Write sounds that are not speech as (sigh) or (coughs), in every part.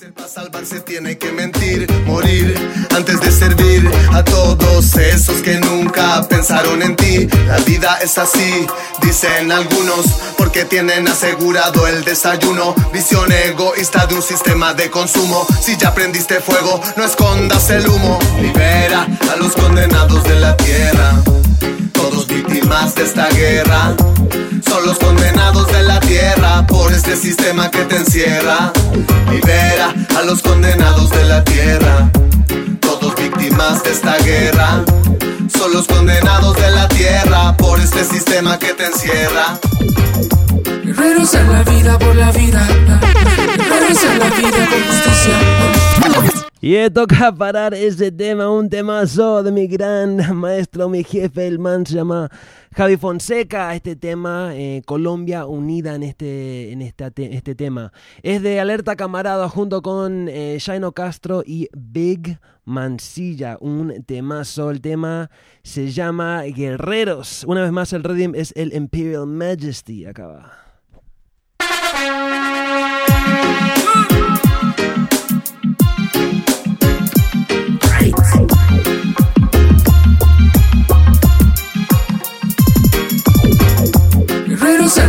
Para salvarse tiene que mentir, morir antes de servir a todos esos que nunca pensaron en ti. La vida es así, dicen algunos, porque tienen asegurado el desayuno. Visión egoísta de un sistema de consumo. Si ya prendiste fuego, no escondas el humo. Libera a los condenados de la tierra víctimas de esta guerra. Son los condenados de la tierra por este sistema que te encierra. Libera a los condenados de la tierra. Todos víctimas de esta guerra. Son los condenados de la tierra por este sistema que te encierra. Guerreros en la vida por la vida. Guerreros en la vida por justicia. Y toca parar ese tema, un temazo de mi gran maestro, mi jefe, el man se llama Javi Fonseca. Este tema, eh, Colombia unida en este, en este tema. Es de Alerta Camarada junto con eh, Castro y Big Mansilla. Un temazo. El tema se llama Guerreros. Una vez más, el redeem es el Imperial Majesty. Acaba.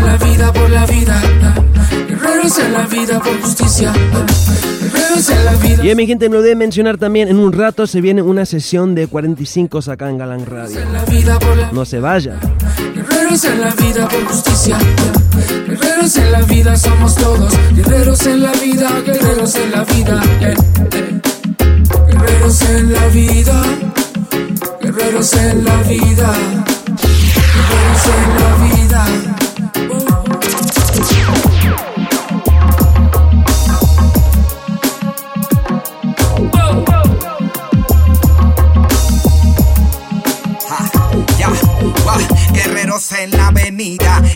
En la vida por la vida. Guerreros en la vida por justicia. Guerreros en la vida. Y mi gente, me lo debe mencionar también. En un rato se viene una sesión de 45 acá en Galán Radio. No se vaya. Guerreros en la vida por justicia. Guerreros en la vida somos todos. Guerreros en la vida, guerreros en la vida. Guerreros en la vida. Guerreros en la vida. Guerreros en la vida.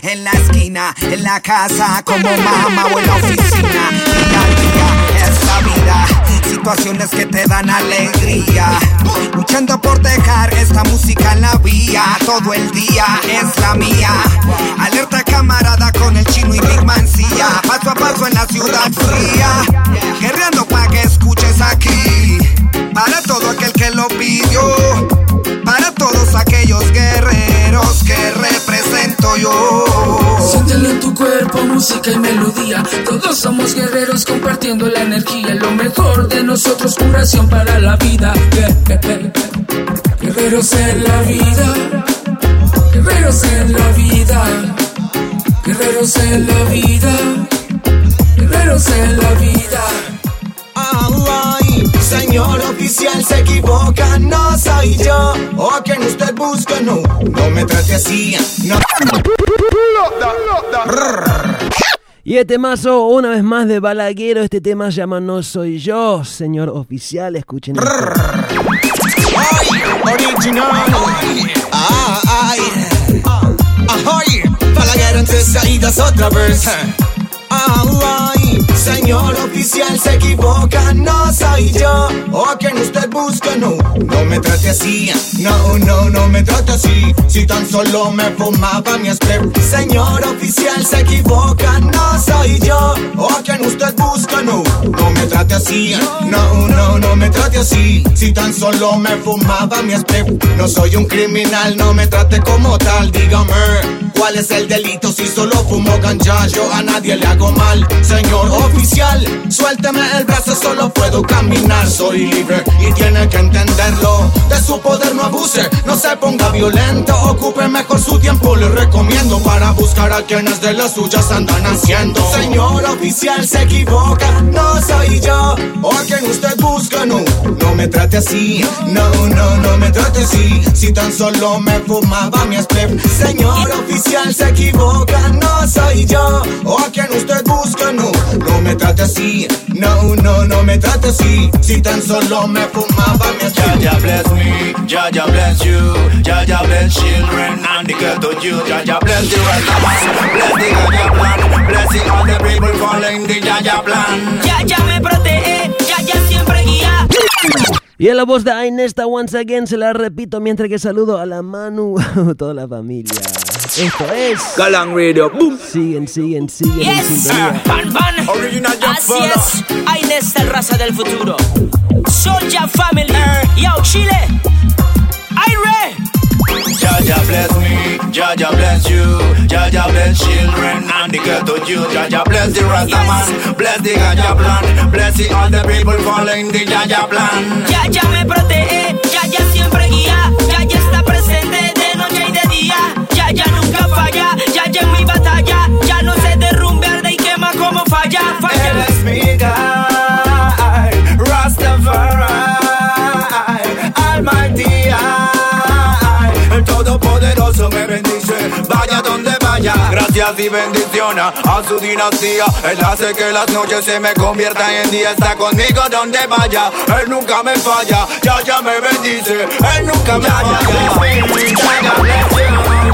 En la esquina, en la casa, como mamá o en la oficina. Día a día es la vida, situaciones que te dan alegría. Luchando por dejar esta música en la vía, todo el día es la mía. Alerta camarada con el chino y Big Mancilla, paso a paso en la ciudad fría. Guerreando pa' que escuches aquí, para todo aquel que lo pidió, para todos aquellos guerreros que represento yo. Siéntelo en tu cuerpo, música y melodía. Todos somos guerreros compartiendo la energía. Lo mejor de nosotros, curación para la vida. Guerreros en la vida. Guerreros en la vida. Guerreros en la vida. Guerreros en la vida. Ay, señor oficial, se equivoca, no soy yo. O a quien usted busca, no, no me trate así. No. Y este mazo, una vez más de Balaguero, este tema se llama No Soy Yo, señor oficial, escuchen. Ay, original. Ay, ay. En tus salidas otra vez. Ay, señor oficial, se equivoca, no soy yo. O a quien usted busca, no, no me trate así. No, no, no me trate así. Si tan solo me fumaba mi spray. Señor oficial, se equivoca, no soy yo. O a quien usted busca, no, no me trate así. No, no, no me trate así. Si tan solo me fumaba mi spray. No soy un criminal, no me trate como tal. Dígame, ¿cuál es el delito si solo fumo ganja? Yo a nadie le hago mal. Señor oficial, suélteme el brazo, solo puedo caminar. Soy libre y tiene que entenderlo. De su poder no abuse, no se ponga violento. Ocupe mejor su tiempo, le recomiendo para buscar a quienes de las suyas andan haciendo. Señor oficial, se equivoca, no soy yo. O a quien usted busca, no, no me trate así. No, no, no me trate así. Si tan solo me fumaba mi spliff. Señor oficial, se equivoca, no soy yo. O a quien usted busca, no, no me trate así. No, no, no me trate así. Si tan solo me fumaba mi Jah Jah bless me, Jah Jah bless you, Jah Jah bless children and the ghetto youth. Jah Jah bless the right man, bless the Jah plan, blessing all the people following the Jah Jah plan. Ya ya me protege, ya ya siempre guía. Y en la voz de Ainesta once again se la repito mientras que saludo a la Manu, (laughs) toda la familia. Esto es Galang Radio. Boom. Siguen, siguen, siguen en Yes, van, van. Original Jump Así es, ahí está el esperanza del futuro. Soja Family, yo Chile, Ire. Jaja bless me, Jaja bless you, Jaja bless children and the ghetto youth. Jaja bless the Rasta man, bless the Jaja plan, bless the all the people following the Jaja plan. Ya ya me protege, Gracias y bendiciones a su dinastía. Él hace que las noches se me conviertan en día. Está conmigo donde vaya, Él nunca me falla. Ya, ya me bendice, Él nunca me falla.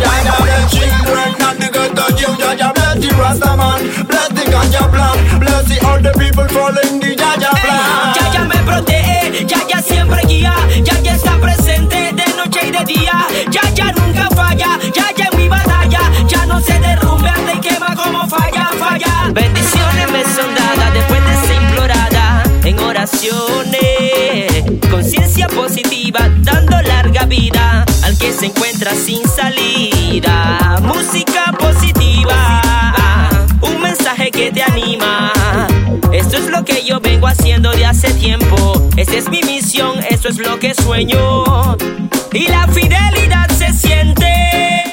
Ya, ya bless you, ya, ya bless the bless ganja plan, all the people following the Jaja plan. Ya ya me protege, ya ya siempre guía, ya ya está presente de noche y de día, ya ya nunca falla, ya ya en mi batalla, ya no se derrumbe, y quema como falla, falla. Bendiciones me son dadas después de ser implorada en oraciones, conciencia positiva, dando larga vida al que se encuentra sin salida, música positiva, mensaje que te anima. Esto es lo que yo vengo haciendo de hace tiempo. Esa es mi misión, eso es lo que sueño. Y la fidelidad se siente.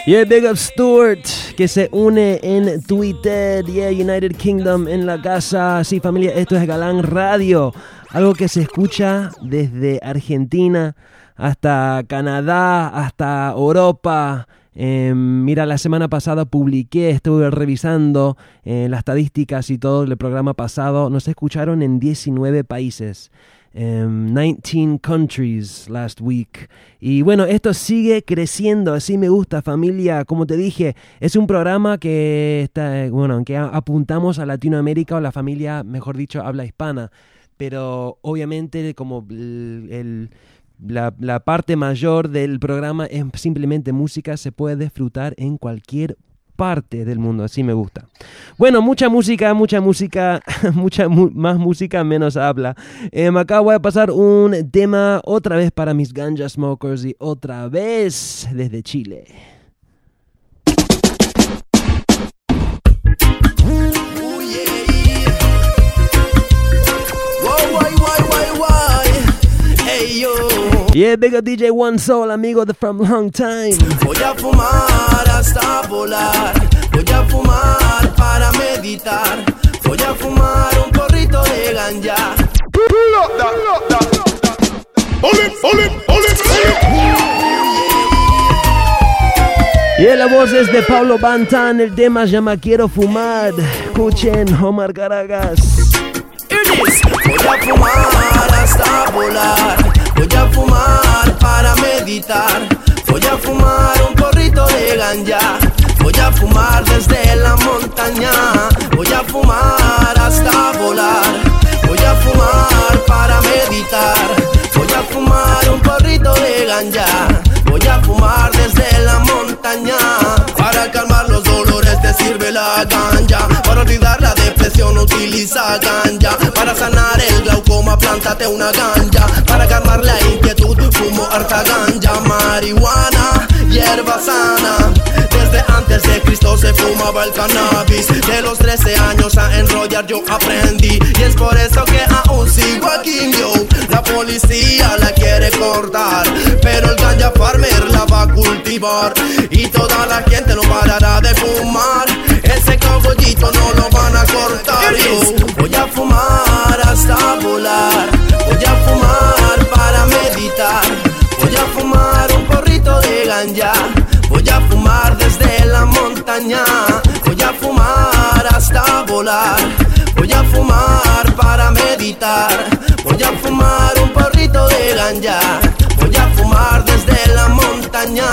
Yeah, Big Up Stuart, que se une en Twitter. Yeah, United Kingdom en la casa. Sí, familia, esto es Galán Radio. Algo que se escucha desde Argentina hasta Canadá, hasta Europa. Eh, mira, la semana pasada publiqué, estuve revisando eh, las estadísticas y todo el programa pasado. Nos escucharon en 19 países. em, 19 countries last week. Y bueno, esto sigue creciendo, así me gusta familia. Como te dije, es un programa que está, bueno, que apuntamos a Latinoamérica o la familia, mejor dicho, habla hispana. Pero obviamente como el- el- la, la parte mayor del programa es simplemente música, se puede disfrutar en cualquier parte del mundo, así me gusta. Bueno, mucha música, mucha música, (laughs) mucha mu- más música, menos habla. Acá voy a pasar un tema otra vez para mis ganja smokers y otra vez desde Chile. Yeah, big up DJ One Soul, amigo de From Long Time. voy a fumar hasta volar. Voy a fumar para meditar. Voy a fumar un porrito de ganja. Y la voz es de Pablo Bantan, el tema llama Quiero Fumar. Escuchen, Omar Garagas. Voy a fumar hasta volar. Voy a fumar para meditar. Voy a fumar un porrito de ganja. Voy a fumar desde la montaña. Voy a fumar hasta volar. Voy a fumar para meditar. Voy a fumar un porrito de ganja. Voy a fumar desde la montaña. Para calmar sirve la ganja. Para olvidar la depresión utiliza ganja. Para sanar el glaucoma plántate una ganja. Para calmar la inquietud fumo harta ganja. Marihuana, hierba sana. Desde antes de Cristo se fumaba el cannabis. De los 13 años a enrollar yo aprendí. Y es por eso que aún sigo aquí yo. La policía la quiere cortar. Pero el ganja farmer la va a cultivar. Y toda la gente no parará de fumar. Ese cogollito no lo van a cortar. Yo voy a fumar hasta volar. Voy a fumar para meditar. Voy a fumar un porrito de ganja. Voy a fumar desde la montaña. Voy a fumar hasta volar. Voy a fumar para meditar. Voy a fumar un porrito de ganja. Voy a fumar desde la montaña.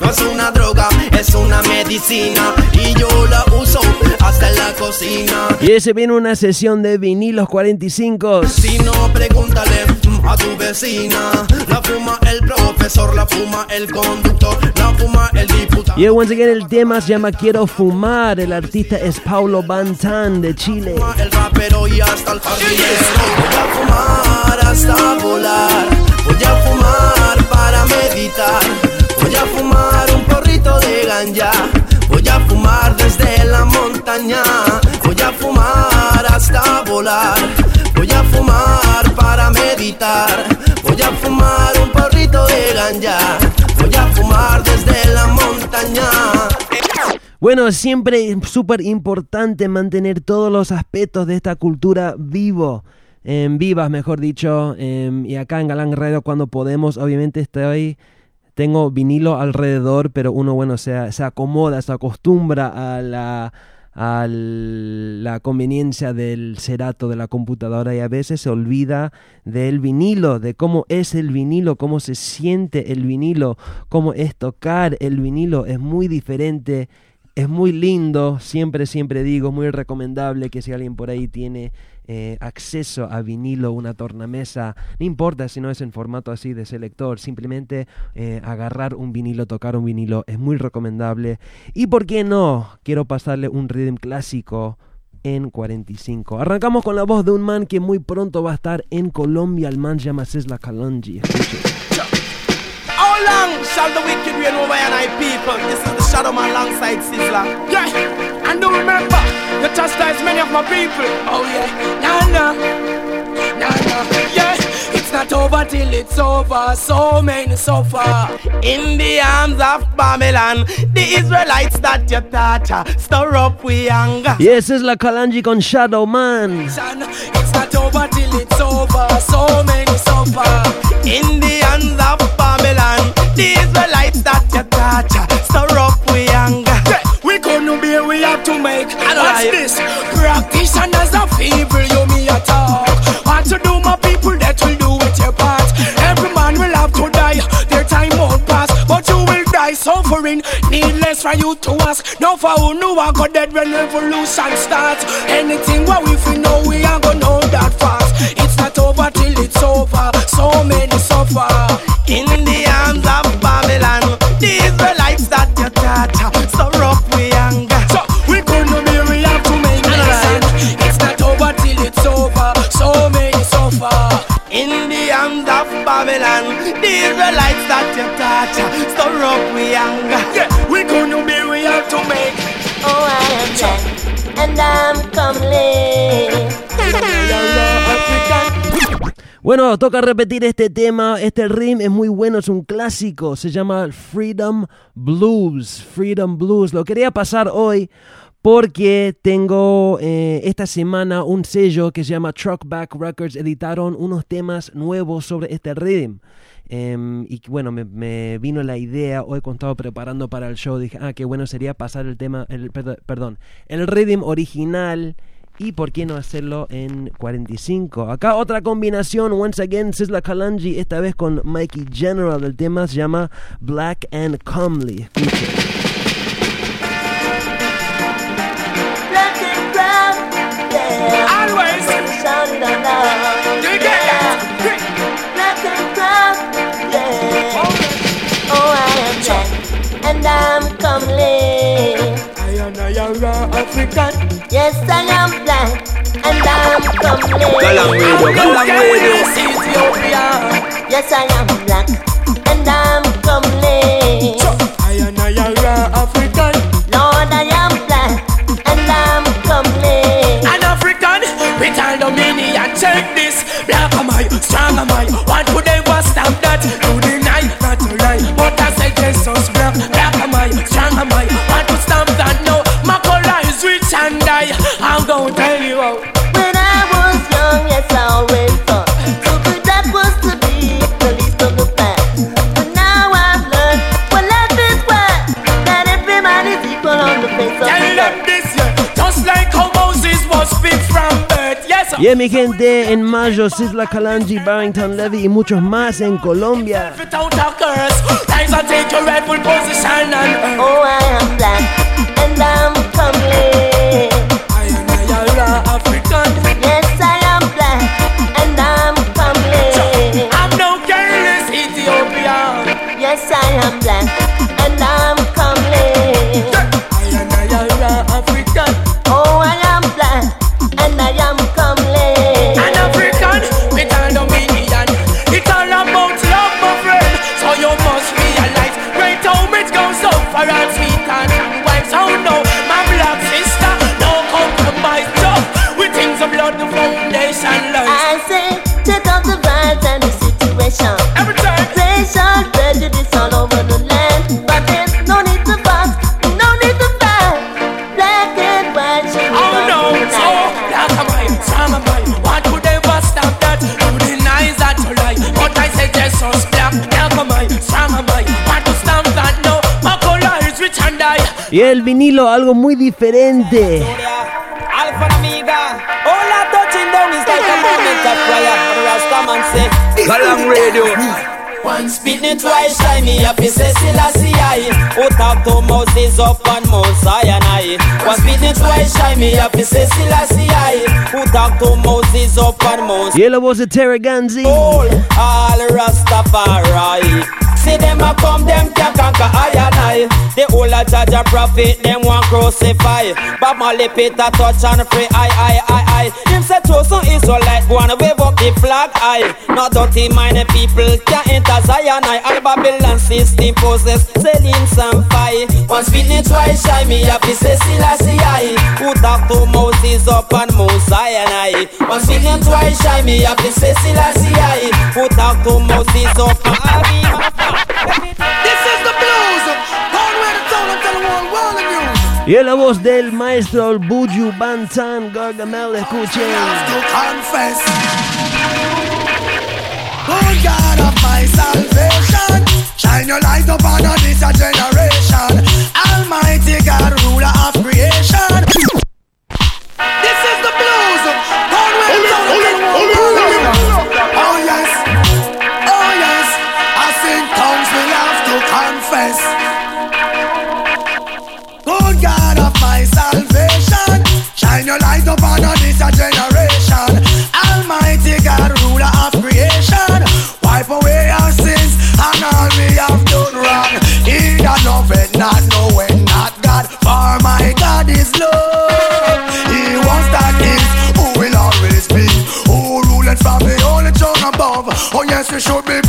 No es una droga, es una medicina. Y yo la uso hasta en la cocina. Y ese viene una sesión de vinilos 45. Si no, pregúntale a tu vecina. La fuma el profesor, la fuma el conductor, la fuma el diputado. Y yeah, once again, el tema se llama Quiero fumar. El artista es Paulo Bantan de Chile. El rapero y hasta el jardinero. Voy a fumar hasta volar. Voy a fumar para meditar. Voy a fumar un porrito de ganja. Voy a fumar desde la montaña. Voy a fumar bueno, siempre es súper importante mantener todos los aspectos de esta cultura vivo. En vivas, mejor dicho, em, y acá en Galán Radio cuando podemos, obviamente estoy tengo vinilo alrededor, pero uno, bueno, se, se acomoda, se acostumbra a la, a la conveniencia del cerato de la computadora y a veces se olvida del vinilo, de cómo es el vinilo, cómo se siente el vinilo, cómo es tocar el vinilo, es muy diferente. Es muy lindo, siempre, siempre digo, muy recomendable que si alguien por ahí tiene eh, acceso a vinilo, una tornamesa, no importa si no es en formato así de selector, simplemente eh, agarrar un vinilo, tocar un vinilo, es muy recomendable. Y por qué no, quiero pasarle un rhythm clásico en 45. Arrancamos con la voz de un man que muy pronto va a estar en Colombia, el man llama Sesla Kalonji. How long shall the wicked reign over and people? This is the Shadow Man alongside Sizzler. Yeah, and do remember, you chastise many of my people. Oh yeah, nah nah, nah nah, yeah. It's not over till it's over. So many suffer in the arms of Babylon. The Israelites that you taught uh, stir up with anger. Yes, es la Kalanji con Shadow Man. It's not over till it's over. So many suffer in the hands of Babylon. The Israelites that you uh, stir up with anger. We couldn't be, we have to make. What's this? Practitioners of evil, you me a talk. Want to do my people that will do it your part. Every man will have to die, their time won't pass. But you will die suffering, needless for you to ask. No for who know I got dead when revolution starts. Anything what we feel know, we are gonna know that fast. It's not over till it's over. So many suffer in the Israelites that you taught, stir up with anger. Yeah, we couldn't be, we have to make. Oh, I am black and I'm comely. Bueno, toca repetir este tema, este rim es muy bueno, es un clásico, se llama Freedom Blues, Freedom Blues. Lo quería pasar hoy porque tengo eh, esta semana un sello que se llama Truckback Records, editaron unos temas nuevos sobre este rhythm. Em, y bueno, me, me, vino la idea hoy cuando estaba preparando para el show, dije, ah, qué bueno sería pasar el tema, el, perdón, el rhythm original y por qué no hacerlo en 45. Acá otra combinación, once again, Sisla Kalanji, esta vez con Mikey General, el tema se llama Black and Comely. Escuchen. African. Yes, I am black and I'm comely. Galang radio, galang radio. Ethiopia. Yes, I am black Yeah, mi gente, en mayo, Sisla Kalanji, Barrington Levy y muchos más en Colombia. Y el vinilo, algo muy diferente. Alpha and Omega One spitting twice, shy me up, he says, Selassie I. Who talk to Moses up and Mount Sinai. One spitting twice, shy me up, he says, Selassie I. Who talk to Moses up and Mount Y la voz de Terry Ganzi. all, all Rastafari. See them a come, them can conquer I and I. The whole a judge a prophet, them want crucify. But Molly Peter touch and free, I, I, I, I. Him say chosen Israelite, go and wave up the flag, I. Not dirty minded people can enter Zion, I. All Babylon system poses, selling some fire. One spitting twice, shy me up, he say Selassie I. Who talk to Moses up and Mount Sinai. One spitting twice, shy me up, he say Selassie I. Who talk to Moses up and Abima. This is the blues. Going where the town and tell the world, world of news. Y la voz del maestro Buju Bantan Gargamel, escuchen. have to confess. Good God of my salvation, shine your light upon us this a generation. Almighty God, ruler of creation. A generation. Almighty God, ruler of creation, wipe away our sins and all we have done wrong. He that loveth not knowing not God, for my God is love. He wants that is who will always be, who ruleth from the only throne above. Oh yes, we should be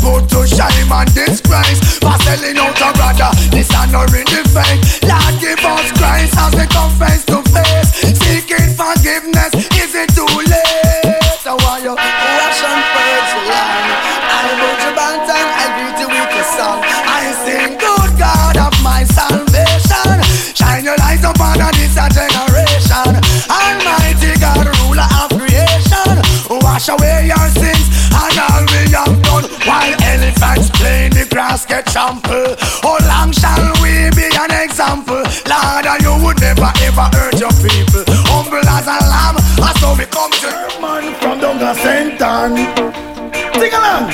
never ever hurt your people. Humble as a lamb, and so we come to man from Dunga Sentan. Sing along.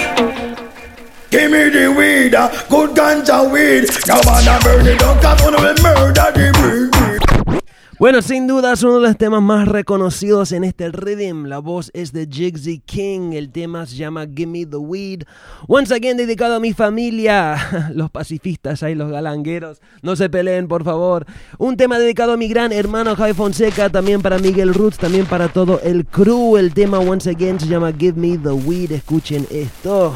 Give me the weed, uh, good ganja weed. Now man, I burn it down, cause will murder the weed. Bueno, sin duda es uno de los temas más reconocidos en este rhythm. La voz es de Jigsy King. El tema se llama Give Me the Weed. Once again dedicado a mi familia. (laughs) Los pacifistas ahí, los galangueros. No se peleen, por favor. Un tema dedicado a mi gran hermano Javi Fonseca. También para Miguel Roots. También para todo el crew. El tema once again se llama Give Me the Weed. Escuchen esto.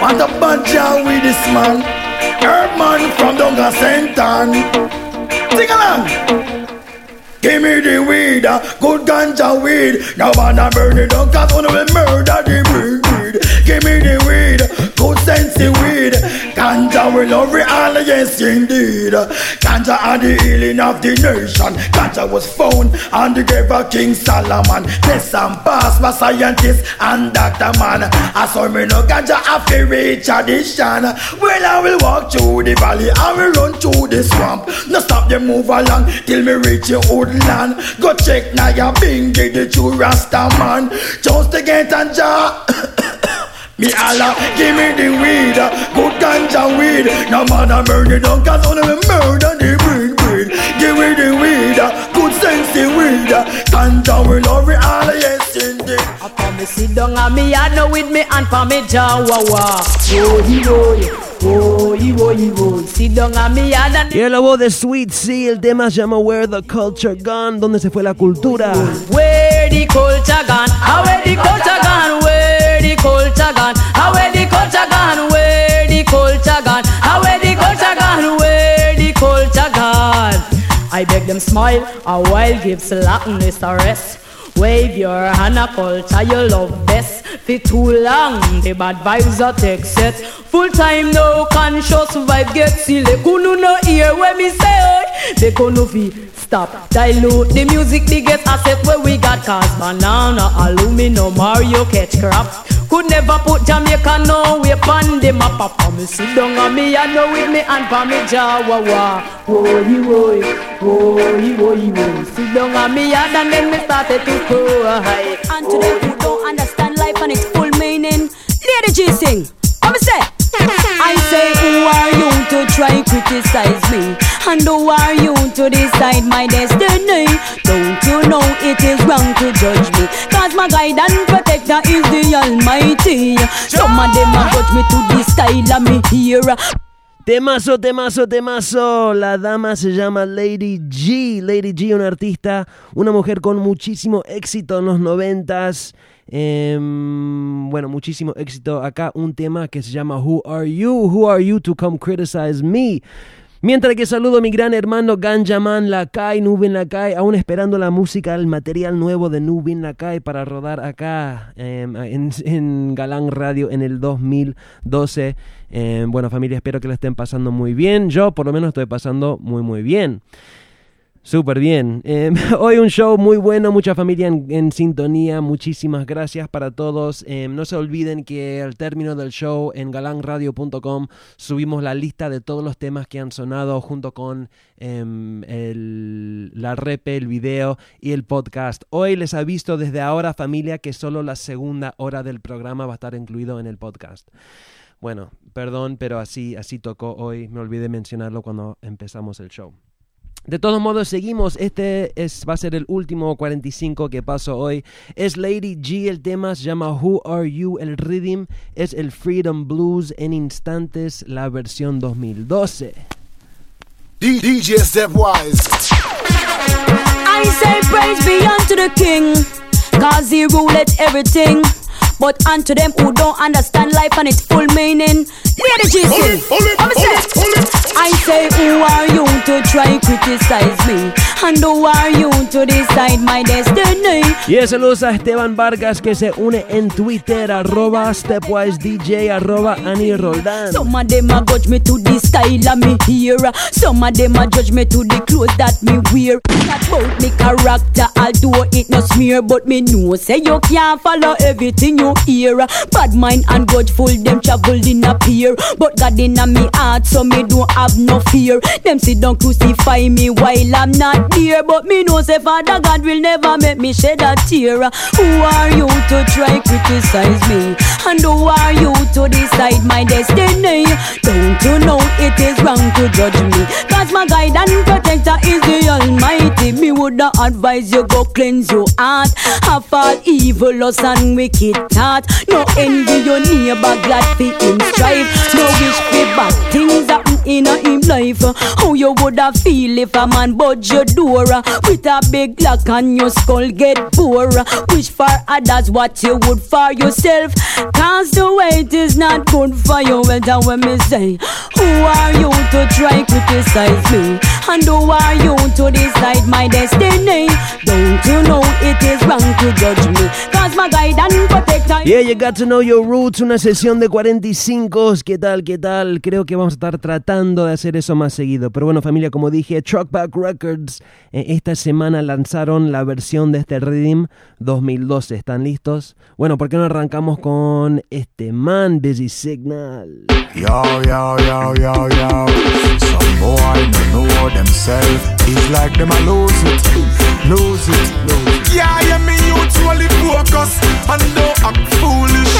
Want a bunch of with this man. Herman from Dunga Sentan. Sing along. Give me the weed, uh, good ganja weed. Now wanna burn it down, cause wanna murder the weed. Give me the weed, good sense sensey weed. Ganja will love all, yes indeed. Ganja are the healing of the nation. Ganja was found on the grave of King Solomon. Test and pass by scientists and doctor man. I saw me no ganja after reach addition. Well, I will walk through the valley, I will run through the swamp. No stop them move along till me reach your woodland. Go check now your bingy, the true Rasta man. Just to get a jar. (coughs) (coughs) Me Allah, give me the weed, uh, good ganja weed. No man a burn it down, cause only me murder the weed, weed. Give me the weed, uh, good sensey weed. uh, Ganja will love it all, yes indeed. For me sit down and me I know with me and for me jaw wah wah. Oh he boy, oh he boy, he boy. Sit down and me and Y la voz de Sweet Sea. El tema se llama Where the Culture Gone. ¿Dónde se fue la cultura? Where the culture gone? How where the culture the culture gone? How where the culture gone? Where the culture gone? How where the culture gone? Where the culture gone? I beg them smile a while, give slackness a rest. Wave your hand a culture you love best. For too long, the bad vibes are take set. Full time no conscious vibe get silly. Kunu no hear when me say, they kunu fi stop. Dilute the music, the get asset where we got cause banana, aluminum, Mario catch crap. Could never put Jamaica no way on the map. For me sit down on me and know with me and for me jaw wah wah. Woy woy, woy woy woy. Sit down on me and then me started to cry. Oh, and to them who don't understand life and its full meaning, Lady G sing. Say? I say, who are you to try criticize me? And who are you to decide my destiny? Don't you know it is wrong to judge me? Cause my guide and protector is the Almighty. Some of them a judge me to the style of me here. Temazo, temazo, temazo. La dama se llama Lady G. Lady G, una artista, una mujer con muchísimo éxito en los noventas. Em, bueno, muchísimo éxito. Acá un tema que se llama Who Are You? Who Are You to Come Criticize Me? Mientras que saludo a mi gran hermano Ganjaman Lakai, Nubin Lakai, aún esperando la música, el material nuevo de Nubin Lakai para rodar acá em, en, Galán Radio en el 2012. Em, bueno familia, espero que la estén pasando muy bien. Yo por lo menos estoy pasando muy muy bien. Súper bien. Eh, (laughs) hoy un show muy bueno, mucha familia en, sintonía. Muchísimas gracias para todos. Eh, no se olviden que al término del show en galanradio.com subimos la lista de todos los temas que han sonado junto con em, el- la repe, el video y el podcast. Hoy les aviso desde ahora familia que solo la segunda hora del programa va a estar incluido en el podcast. Bueno, perdón, pero así, así tocó hoy. Me olvidé mencionarlo cuando empezamos el show. De todos modos, seguimos. Este es, va a ser el último 45 que paso hoy. Es Lady G, el tema se llama Who Are You? El rhythm es el Freedom Blues en instantes, la versión 2012. DJ Stepwise. I say praise be unto the king, cause he ruleth everything. But unto them who don't understand life and its full meaning, Lady G sing. What me say? I say, who are you to try and criticize me? And who are you to decide my destiny? Y saludos a Esteban Vargas que se une en Twitter, arroba Stepwise DJ, arroba Ani Roldán. Some of them a judge me to the style of me hair. Some of them a judge me to the clothes that me wear. Not about me character, although it no smear, but me know say you can't follow everything you hear. Bad mind and grudgeful, them travel in a peer. But God in a me heart, so me don't have no fear. Them sit down crucify me while I'm not there, but me know say Father God will never make me shed a tear. Who are you to try criticize me? And who are you to decide my destiny? Don't you know it is wrong to judge me? Cause my guide and protector is the Almighty. Me woulda advise you go cleanse your heart. Have all evil, lust and wicked thought. No envy your neighbor, glad for him strive. No wish for bad things happen in a him life. How you woulda feel if a man budge your door with a big lock and your skull get poor? Wish for others what you would for yourself. Cause the weight is not good for you. Well, that's what me say. Who are you to try criticize me? And who are you to decide my destiny? Don't you know it is wrong to judge me? Cause my guide and protector. Yeah, you got to know your roots, una sesión de 45. ¿Qué tal? ¿Qué tal? Creo que vamos a estar tratando de hacer eso más seguido. Pero bueno, familia, como dije, Truckback Records eh, esta semana lanzaron la versión de este Rhythm 2012. ¿Están listos? Bueno, ¿por qué no arrancamos con este man, Busy Signal? Yo, yo, yo, yo, yo. Some boy no know themselves. It's like them a lose it, lose it, lose it. Yeah, yeah, me usually focus and don't act foolish.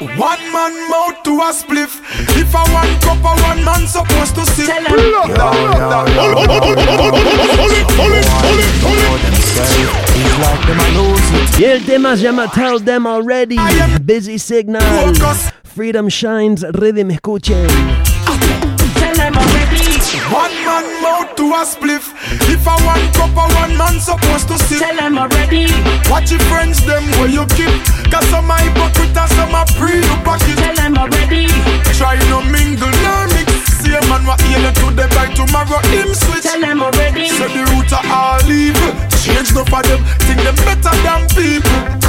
One man mouth to a spliff. If I one cup, a one man supposed to sip. Yo, yo, yo, yo. It's like them a lose it. Y el tema se llama Tell Them Already, Busy Signal, Freedom Shines, Rhythm, escuchen. One man mouth to a spliff. If I one cup, a one man supposed to sip. Tell them already. Watch your friends, them where you keep. Cause some are hypocrite and some are pre you pocket. Tell them already. Try no mingle, no mix. Same man what heal to the by tomorrow him switch. Tell them already. So the root of all evil. Change no for them, think them better than people.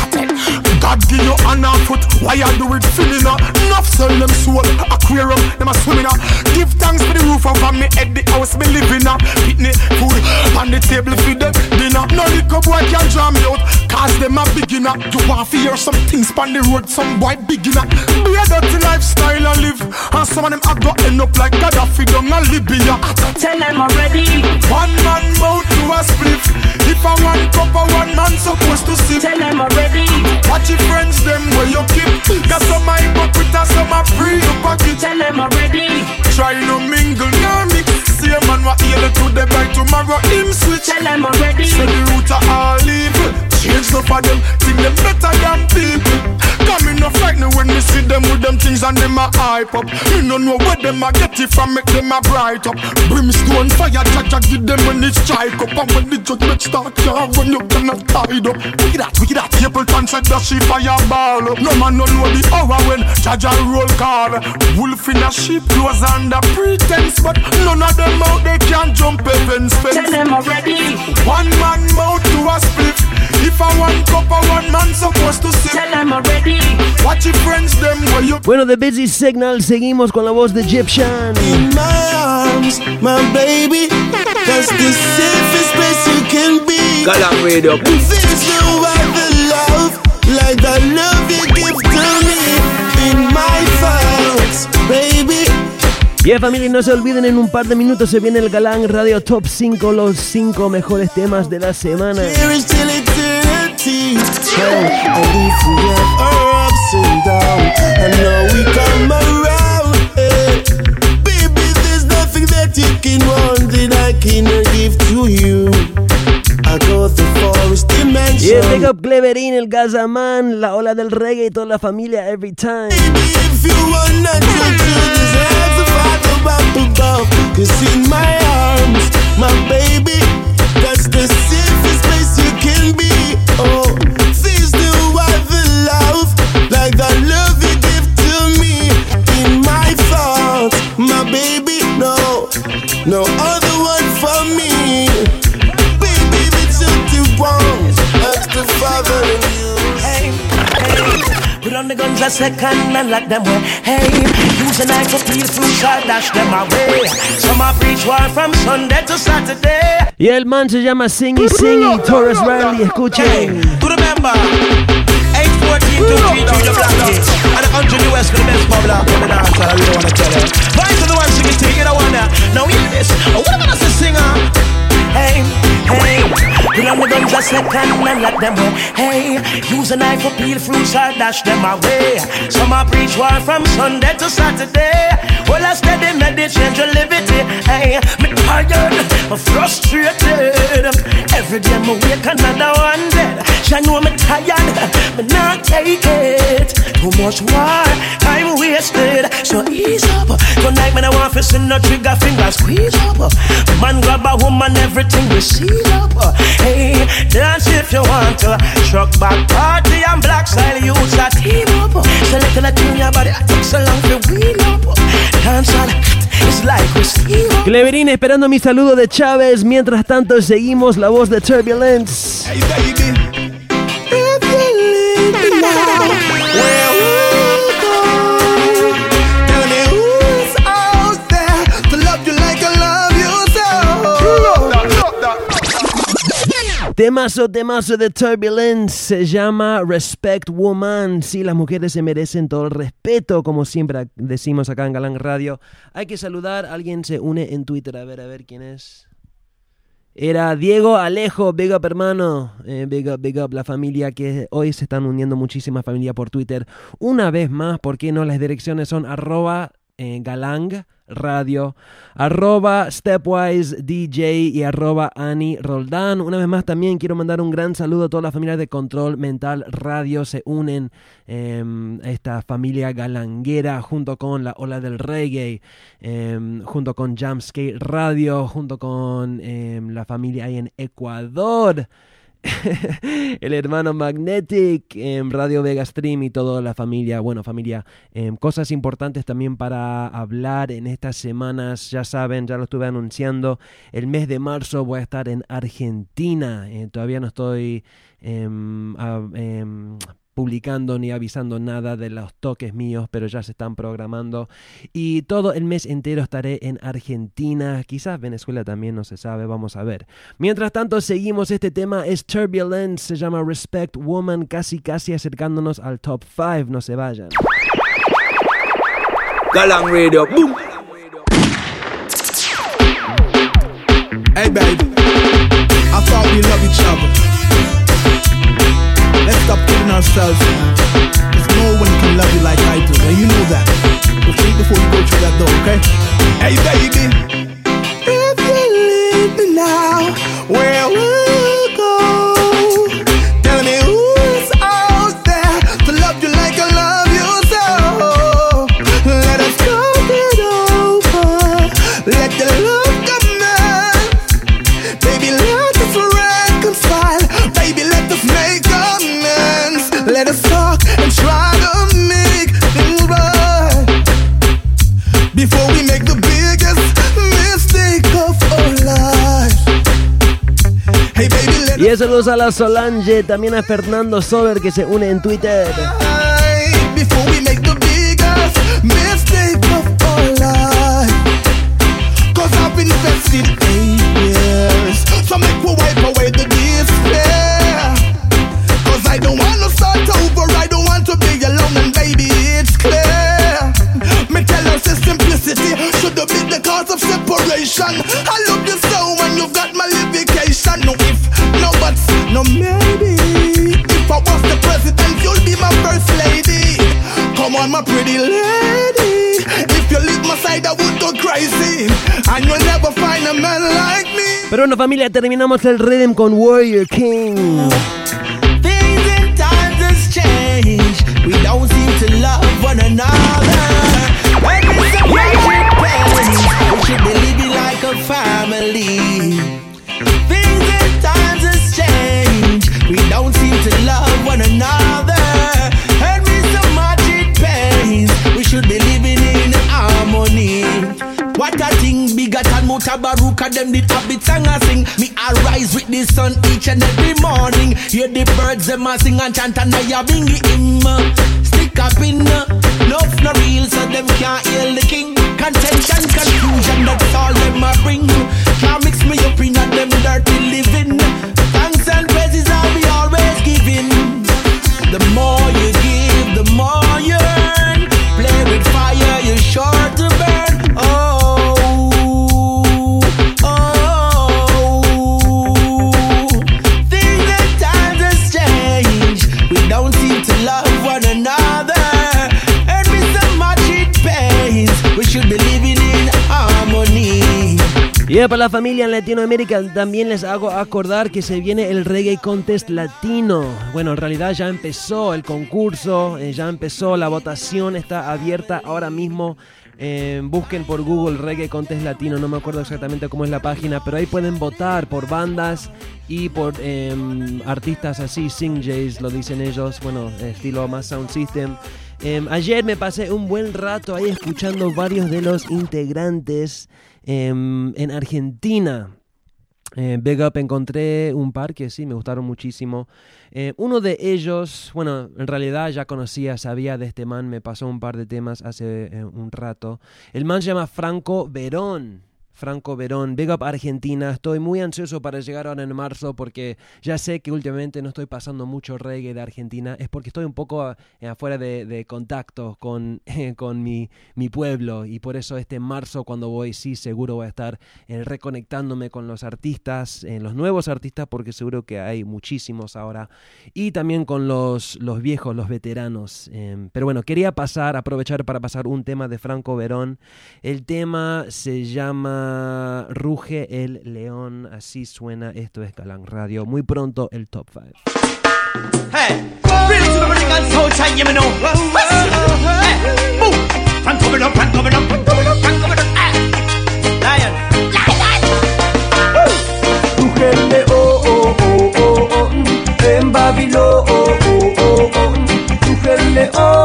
God give you hand and foot. Why you do it feeling up? Enough sell them soul. Aquarium, them a swimming uh. Give thanks for the roof over me head, the house me living uh. Pitney food on the table for them dinner. No liquor boy can jam me out. Cause them a beginner. You want to hear some things on the road, some boy beginner. Be a dirty lifestyle and live. And some of them a go end up like Gaddafi down in Libya. Tell them already. One man mouth to a spliff. If I one cup one man supposed to sip. Tell them already. Watch friends them where you keep. Got some my hypocrite and some a free your pocket. Tell them already. Try no mingle, no mix. See a man what heal to the by tomorrow him switch. Tell them already. Say the root of all evil. Change no for them, think them better than people. Come in no frightened when me see them with them things and them a hype up. Me no know where them a get it from, make them a bright up. Brimstone fire, jaja give them when it strike up. And when the judgment start, yeah, when you cannot hide up. Wicked that, wicked that. Capleton said that she fireball up. No man no know the hour when jaja roll call. Wolf in a sheep clothes under pretense, but none of them out they can jump heaven's fence. Tell them already. One man mouth to a split. If I one cup of one man supposed to sip. Tell them already. Watch your friends them where you Bueno, de Busy Signal seguimos con la voz de Egyptian. In my arms, my baby. That's the safest place you can be. Galang Radio. There's no other love like the love you give to me. In my thoughts, baby. Bien familia, no se olviden, en un par de minutos se viene el Galán Radio Top 5, los 5 mejores temas de la semana. Baby, Y el. Big Up Cleverín, el Gazaman, la ola del reggae y toda la familia Every Time. If above. In my arms, my baby, that's the safest place you can be. Oh, love like the love you give to me. In my thoughts, my baby, no, no other one for me. Baby, it's the father in you. Hey, hey, put on the guns a second and let them away. Hey, use a knife to peel fruits or dash them away. Some a preach war from Sunday to Saturday. Y el man se llama Singy Singy, Torres Riley, escuchen. To remember, 814 233 the black kid. And the country US for the best bubble up in the dance, I really wanna tell you. Vice to the one singing thing, you don't wanna. Now hear this. What I gonna say, singer? Hey, hey, put on the guns a second and let them go. Hey, use a knife to peel fruits or dash them away. Some a preach war from Sunday to Saturday. Well, I steady meditate your liberty. Hey, me tired, me frustrated. Every day me wake another one dead. She know me tired, me not take it. Too much war, time wasted. So ease up. Tonight me I want to see no trigger finger squeeze up. Man grab a woman, everything we see up. Hey, dance if you want to. Truck back party and black style youths a team up. So little a tune your body, takes so long to wheel up. Dance on. Cleverín esperando mi saludo de Chávez. Mientras tanto, seguimos la voz de Turbulence. Hey, baby. Temazo, temazo de Turbulence se llama Respect Woman. Sí, las mujeres se merecen todo el respeto, como siempre decimos acá en Galán Radio. Hay que saludar, alguien se une en Twitter, a ver, a ver quién es. Era Diego Alejo, big up hermano, eh, big up, big up la familia que hoy se están uniendo muchísimas familias por Twitter. Una vez más, ¿por qué no? Las direcciones son arroba eh, galang radio, arroba stepwise DJ y arroba Ani Roldán. Una vez más también quiero mandar un gran saludo a todas las familias de Control Mental Radio. Se unen eh, esta familia galanguera junto con la Ola del Reggae, eh, junto con Jamskate Radio, junto con eh, la familia ahí en Ecuador. (laughs) el hermano Magnetic, em, Radio Vega Stream y toda la familia. Bueno, familia, em, cosas importantes también para hablar en estas semanas. Ya saben, ya lo estuve anunciando. El mes de marzo voy a estar en Argentina. Eh, todavía no estoy em, em, publicando ni avisando nada de los toques míos, pero ya se están programando. Y todo el mes entero estaré en Argentina, quizás Venezuela también, no se sabe, vamos a ver. Mientras tanto, seguimos, este tema es Turbulence, se llama Respect Woman, casi casi acercándonos al top 5, no se vayan. Galang Radio, boom. Hey baby, I thought we love each other. does. A la Solange, también a Fernando Sober que se une en Twitter. Pero bueno familia, terminamos el rhythm con Warrior King. Them did habit song a sing. Me arise with the sun each and every morning. Hear the birds them a sing and chant and I a bingy him. Stick up in love no real so them can't heal the king. Contention, confusion that's all them a bring. Can't mix me up in them dirty living. Thanks and praises I'll be always giving. The more you give, the more you earn. Play with fire, you're sure to Y para la familia en Latinoamérica también les hago acordar que se viene el Reggae Contest Latino. Bueno, en realidad ya empezó el concurso, eh, ya empezó la votación, está abierta ahora mismo. Eh, busquen por Google Reggae Contest Latino, no me acuerdo exactamente cómo es la página, pero ahí pueden votar por bandas y por eh, artistas así, Sing Jays, lo dicen ellos, bueno, estilo más Sound System. Eh, ayer me pasé un buen rato ahí escuchando varios de los integrantes em, en Argentina. Eh, Big Up encontré un par que sí me gustaron muchísimo. Eh, uno de ellos, bueno, en realidad ya conocía, sabía de este man, me pasó un par de temas hace eh, un rato. El man se llama Franco Verón. Franco Verón, Big Up Argentina. Estoy muy ansioso para llegar ahora en marzo porque ya sé que últimamente no estoy pasando mucho reggae de Argentina. Es porque estoy un poco eh, afuera de, contacto con, (laughs) con mi, mi pueblo y por eso este marzo cuando voy sí seguro voy a estar eh, reconectándome con los artistas, eh, los nuevos artistas porque seguro que hay muchísimos ahora y también con los, los viejos, los veteranos. Eh, pero bueno, quería pasar, aprovechar para pasar un tema de Franco Verón. El tema se llama Ruge el León, así suena, esto es Galang Radio. Muy pronto el top 5. Hey, really to the American soul time, you know. Hey, boom. Franco Verón, Franco Verón, Franco Verón, Franco Verón. Ah. Lion, Ruge el león oh, oh, oh, en Babilón. Ruge el león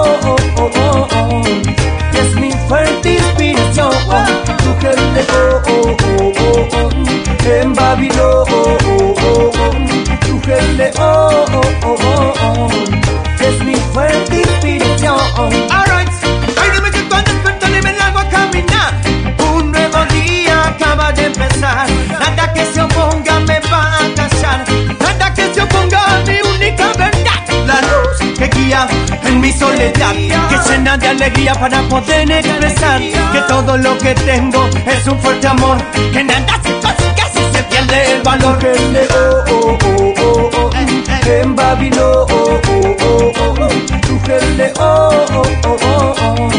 Ruge el león oh, oh, oh, oh, en Babilón. Ruge el león oh, oh, oh, oh, es mi soledad que llena de alegría para poder expresar que todo lo que tengo es un fuerte amor que nada se consigue si se pierde el valor oh oh oh oh oh en Babilón oh oh oh oh oh oh oh oh oh oh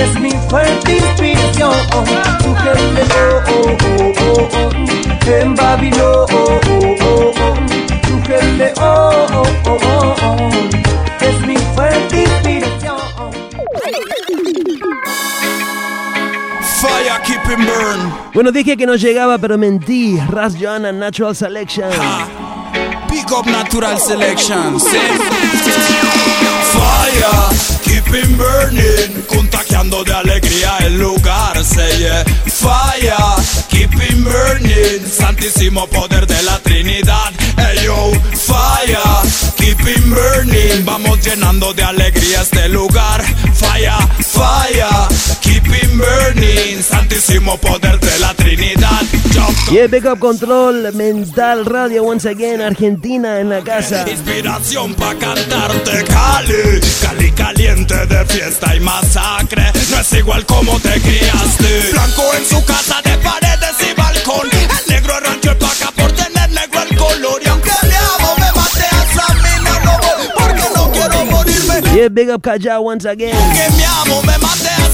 es mi fuerte inspiración oh oh oh oh oh en Babilón Bueno, dije que no llegaba, pero mentí. Ras Joanna Natural Selection. Big up natural selection. Fire, keep him burning. Contagiando de alegría el lugar. Say yeah. Fire, keep him burning. Santísimo poder de la Trinidad. Hey yo, fire, keep him burning. Vamos llenando de alegría este lugar. Fire, fire, keep burning. Santísimo poder de la Trinidad. Jump Yeah, Big Up Control Mental Radio once again, Argentina en la casa. Inspiración pa' cantarte Cali Cali caliente de fiesta y masacre No es igual como te criaste Blanco en su casa de paredes y balcón El negro arranchó el paca por tener negro el Yeah, Big Up Callao once again. Aunque me amo me mate a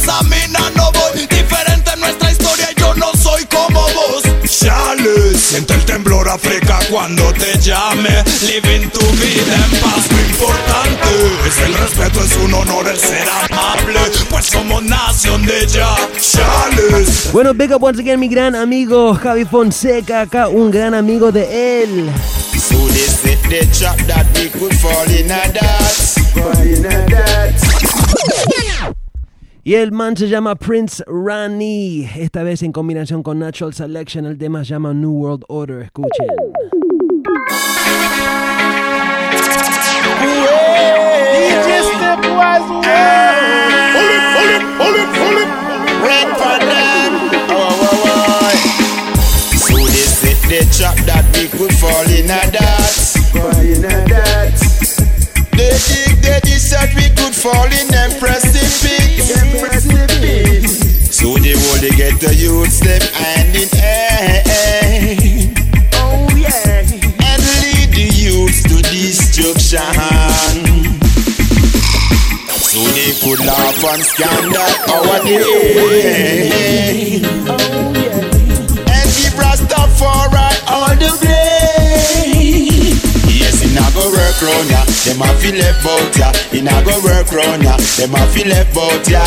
diferente en nuestra historia Yo no soy como vos Chale, siente el temblor África cuando te llame Living tu vida en paz Lo importante es el respeto, es un honor el ser amable Pues somos nación de ya Chales Bueno, Big Up once again, mi gran amigo Javi Fonseca, acá un gran amigo de él. So they set the trap that we could fall in a that. Fall in a that. Y el man se llama Prince Rani. Esta vez en combinación con Natural Selection. El tema se llama New World Order. Escuchen. So they trap that we could fall in a. Fall in a. They they decide we could fall in them precipice. So they only get the youth them hand in hand. Oh yeah. And lead the youth to destruction. So they could laugh and scandal our day. Oh yeah. And keep Rastafari all the way. Them a feel left out ya. It not go work round ya. Them a feel left out ya.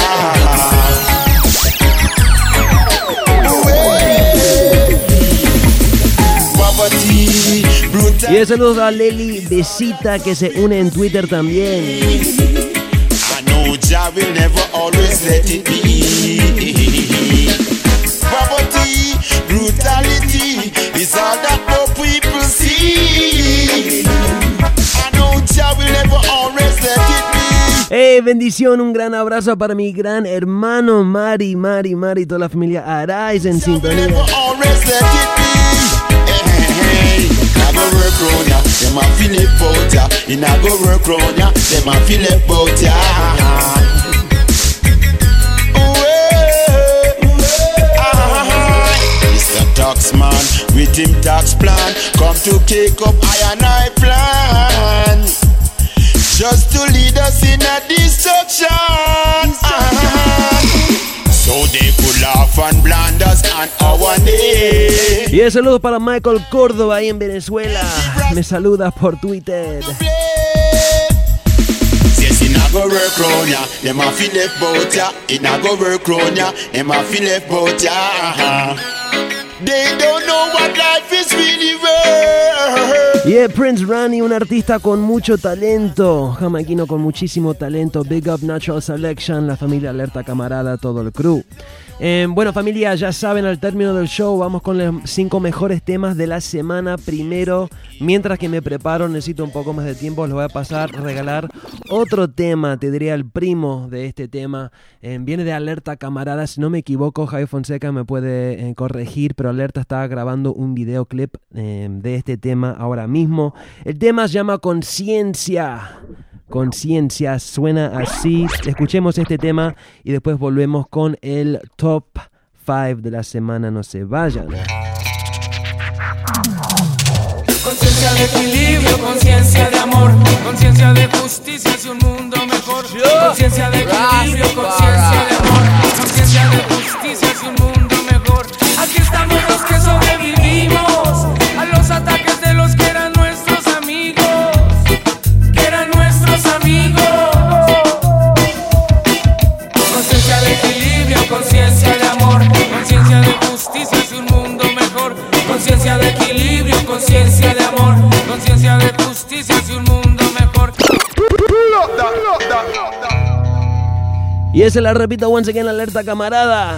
Y saludos a Leli Besita que se une en Twitter también. I know Jah will never always let it be. Poverty, brutality is all that Hey, bendición, un gran abrazo para mi gran hermano Mari, Mari, Mari, toda la familia Arais en sintonía. Taxman with him tax plan. Come to kick up I and I plan just to lead us in a destruction. So they could laugh and blind us on our name. Y el saludo para Michael Córdoba ahí en Venezuela. Me saluda por Twitter. Go work round ya, them a feel left bout ya. In a go work round ya, them a feel left bout ya. They don't know what life is really worth. Y el Prince Rani, un artista con mucho talento, jamaiquino con muchísimo talento. Big Up Natural Selection, la familia Alerta Camarada, todo el crew. Eh, bueno familia, ya saben, al término del show vamos con los cinco mejores temas de la semana. Primero, mientras que me preparo, necesito un poco más de tiempo, les voy a pasar, regalar otro tema, te diría el primo de este tema. Eh, viene de Alerta Camarada, si no me equivoco, Javi Fonseca me puede eh, corregir, pero Alerta está grabando un videoclip eh, de este tema ahora mismo. El tema se llama Conciencia. Conciencia suena así. Escuchemos este tema y después volvemos con el top 5 de la semana. No se vayan. Conciencia de equilibrio, conciencia de amor, conciencia de justicia y un mundo mejor. Conciencia de equilibrio, conciencia de amor, conciencia de justicia y un mundo mejor. Aquí estamos los que sobrevivimos a los ataques Y ese la repito once again, alerta camarada.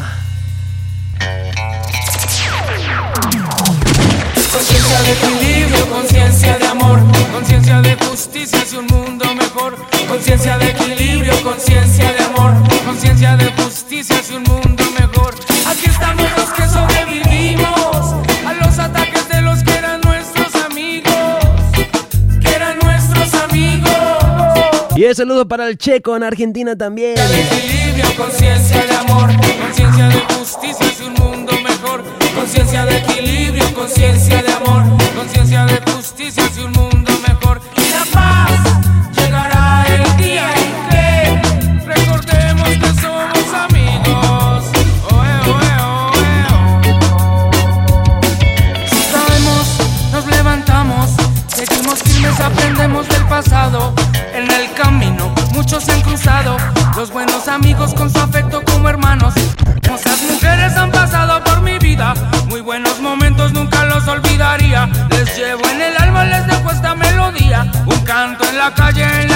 Conciencia de equilibrio, conciencia de amor, conciencia de justicia y un mundo mejor. Conciencia de equilibrio, conciencia de amor, conciencia de justicia y un mundo mejor. Aquí estamos los que sobrevivimos Y el saludo para el Checo en Argentina también. Con su afecto como hermanos. Hermosas mujeres han pasado por mi vida, muy buenos momentos nunca los olvidaría. Les llevo en el alma, les dejo esta melodía, un canto en la calle, en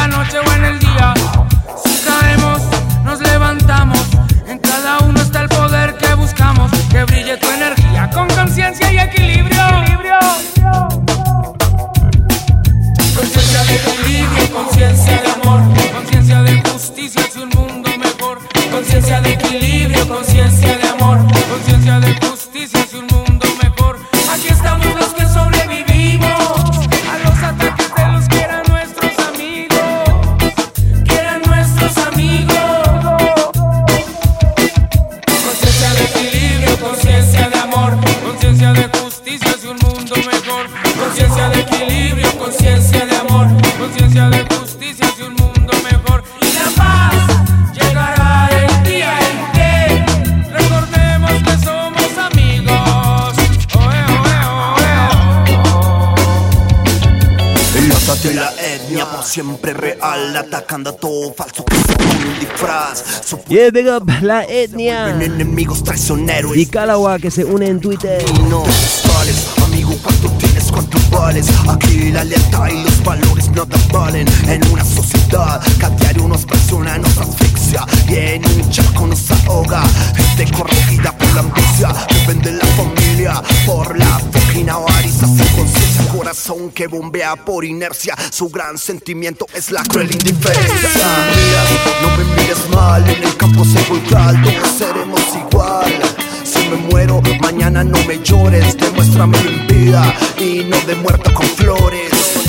Yeah, big up la etnia. enemigos traicioneros Y Calawa que se une en Twitter. no vales Amigo, ¿cuánto tienes? ¿Cuánto vales? Aquí la lealtad y los valores nada valen En una sociedad que a diario nos presiona, nos asfixia Y en un charco nos ahoga Gente corregida por la ambicia Viven de la familia por la fucking avaricia Sin conciencia, corazón que bombea por inercia Su gran sentimiento es la cruel indiferencia. No me mires mal, en el campo sepulcral Todos seremos igual. Si me muero, mañana no me llores Demuéstramelo en vida y no de muerto con flores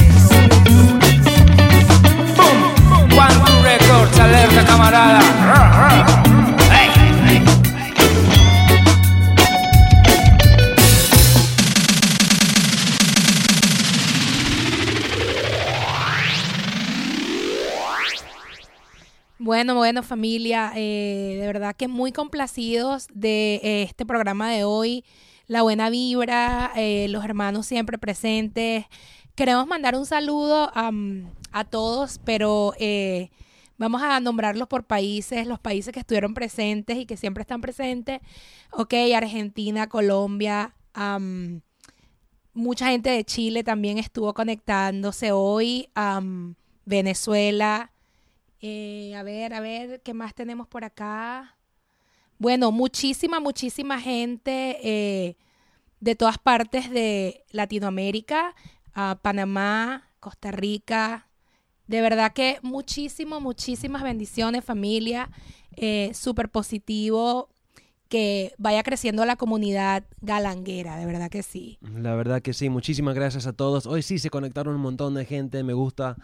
Bueno, familia, eh, de verdad que muy complacidos de eh, este programa de hoy, la buena vibra, eh, los hermanos siempre presentes. Queremos mandar un saludo am, a todos, pero vamos a nombrarlos por países, los países que estuvieron presentes y que siempre están presentes. Ok, Argentina, Colombia, mucha gente de Chile también estuvo conectándose hoy, Venezuela. Eh, a ver, a ver, ¿qué más tenemos por acá? Bueno, muchísima, muchísima gente eh, de todas partes de Latinoamérica, Panamá, Costa Rica. De verdad que muchísimo, muchísimas bendiciones familia, eh, súper positivo que vaya creciendo la comunidad galanguera, de verdad que sí. La verdad que sí, muchísimas gracias a todos. Hoy sí se conectaron un montón de gente, me gusta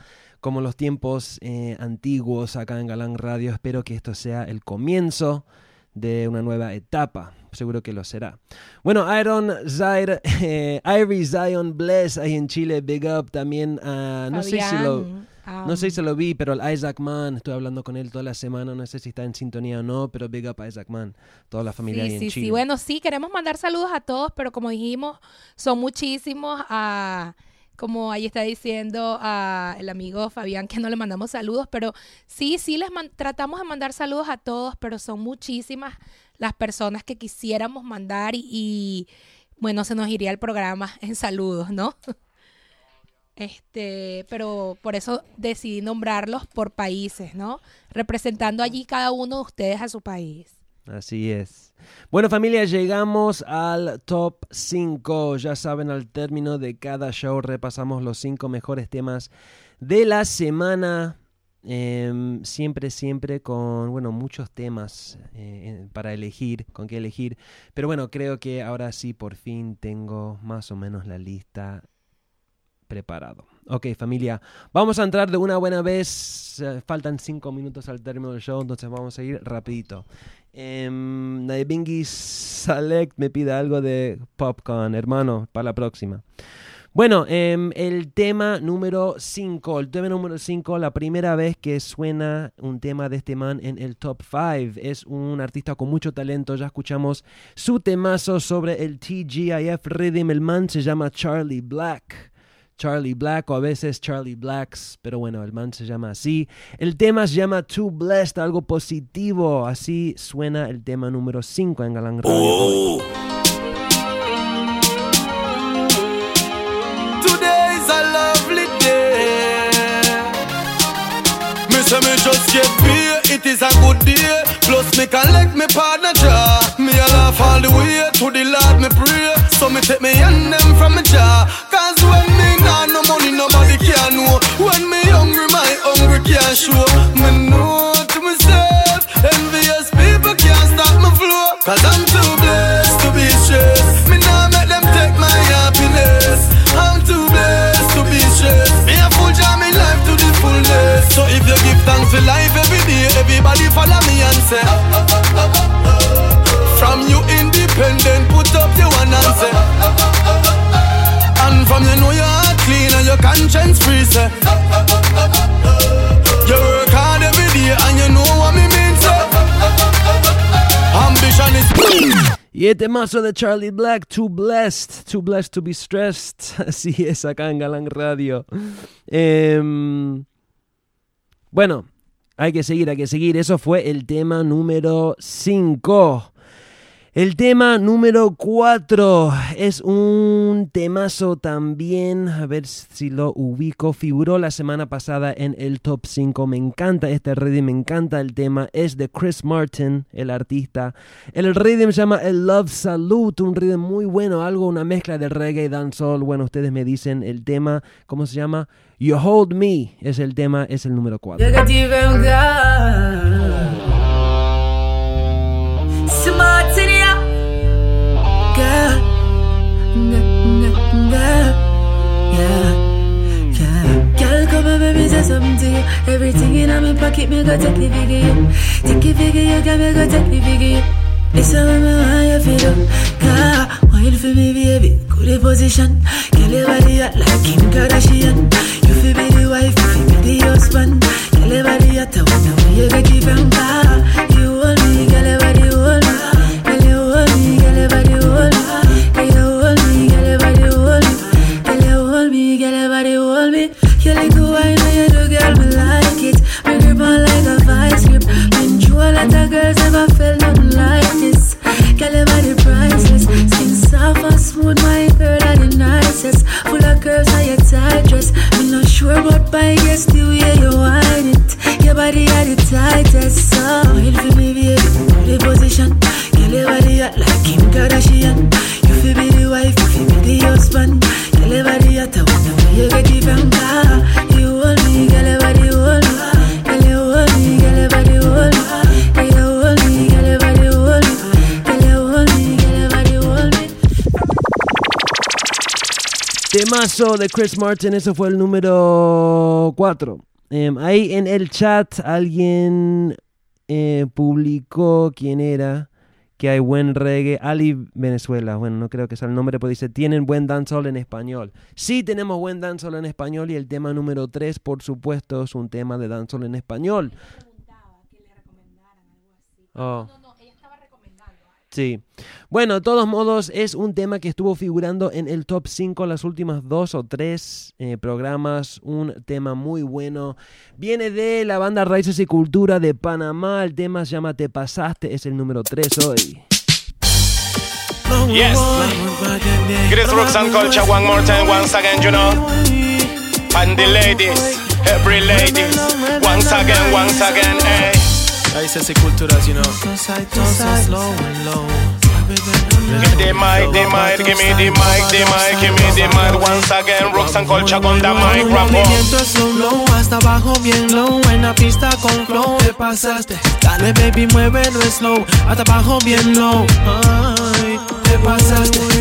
como los tiempos eh, antiguos acá en Galán Radio. Espero que esto sea el comienzo de una nueva etapa. Seguro que lo será. Bueno, Iron Zaire, (laughs) eh, Zion Bless ahí en Chile, Big Up también. a no sé si lo, no sé si lo vi, pero el Isaac Mann, estoy hablando con él toda la semana, no sé si está en sintonía o no, pero Big Up a Isaac Mann, toda la familia ahí Sí, en sí, Chile. sí. Bueno, sí, queremos mandar saludos a todos, pero como dijimos, son muchísimos. A, como ahí está diciendo a el amigo Fabián que no le mandamos saludos, pero sí, sí les tratamos de mandar saludos a todos, pero son muchísimas las personas que quisiéramos mandar y, y, bueno, se nos iría el programa en saludos, ¿no? (laughs) Este, pero por eso decidí nombrarlos por países, ¿no? Representando allí cada uno de ustedes a su país. Así es. Bueno familia, llegamos al top 5. Ya saben, al término de cada show repasamos los 5 mejores temas de la semana. Em, siempre, siempre con, bueno, muchos temas eh, para elegir, con qué elegir. Pero bueno, creo que ahora sí, por fin tengo más o menos la lista preparado. Ok, familia, vamos a entrar de una buena vez. Eh, faltan cinco minutos al término del show, entonces vamos a ir rapidito. Um, Naibingi Select me pide algo de Popcorn, hermano, para la próxima. Bueno, em, el tema número 5, el tema número 5, la primera vez que suena un tema de este man en el top 5. Es un artista con mucho talento, ya escuchamos su temazo sobre el TGIF Rhythm, el man se llama Charlie Black. Charlie Black o a veces Charlie Blacks, pero bueno, el man se llama así. El tema se llama Too Blessed, algo positivo. Así suena el tema número 5 en Galán Radio. Today is a lovely day. Me say me just get beer, it is a good day. Plus me collect me partner jaw. Me a laugh all the way to the Lord me pray. So me take me hand them from me. Cause when me nah no money nobody can know. When me hungry my hungry can't show. Me know to myself, envious people can't stop my flow. Cause I'm too blessed to be stressed. Me nah make them take my happiness. I'm too blessed to be stressed. Me a full jam me life to the fullness. So if you give thanks for life every day, everybody follow me and say. From Y este mazo de Charlie Black, Too Blessed, Too Blessed to be Stressed. (laughs) Así es acá en Galán Radio. Em, bueno, hay que seguir, hay que seguir. Eso fue el tema número 5. El tema número 4 es un temazo también, a ver si lo ubico, figuró la semana pasada en el top 5, me encanta este rhythm, me encanta el tema, es de Chris Martin, el artista. El rhythm se llama el Love Salute, un rhythm muy bueno, algo, una mezcla de reggae y dancehall, bueno, ustedes me dicen el tema, ¿cómo se llama? You Hold Me es el tema, es el número 4. Yeah. Yeah. Girl, come and make me say something. Everything in my pocket, me go take the figure. Take the figure you, girl, me go take the figure. It's how me want you feel up. Girl, wine for me, baby. Good position. Girl, your body hot like Kim Kardashian. You feel be the wife, you feel be the husband. Girl, your body hot, I wonder where you get it from. You hold me, girl, your body hold me. Girl, you hold me, girl, your body hold me. A lot of girls, never felt nothing like this. Girl, your body priceless. Skin soft and smooth, my girl, are the nicest. Full of curves on your tight dress. Me not sure, what by guess the way you whine it. Your body are the tightest. So, wait for me, baby. The position. Girl, your body hot like Kim Kardashian. Temazo de Chris Martin, eso fue el número 4. ahí en el chat alguien eh, publicó quién era, que hay buen reggae. Ali Venezuela, bueno, no creo que sea el nombre, pero dice, tienen buen dancehall en español. Sí, tenemos buen dancehall en español y el tema número 3, por supuesto, es un tema de dancehall en español. Oh. Sí. Bueno, de todos modos, es un tema que estuvo figurando en el top 5 las últimas dos o tres eh, programas. Un tema muy bueno. Viene de la banda Raíces y Cultura de Panamá. El tema se llama Te Pasaste. Es el número 3 hoy. Yes. Chris Roxanne Culture one more time, once again, you know. And the ladies, every ladies, once again, once again, hey. Raíces y culturas, you know. Give the mic, the mic, give me the mic, the mic, give me the mic. Once again, rocks and culture con the mic, rap movimiento slow low, hasta abajo bien low. En la pista con flow, te pasaste. Dale baby, muévelo slow, hasta abajo bien low. Ay, te pasaste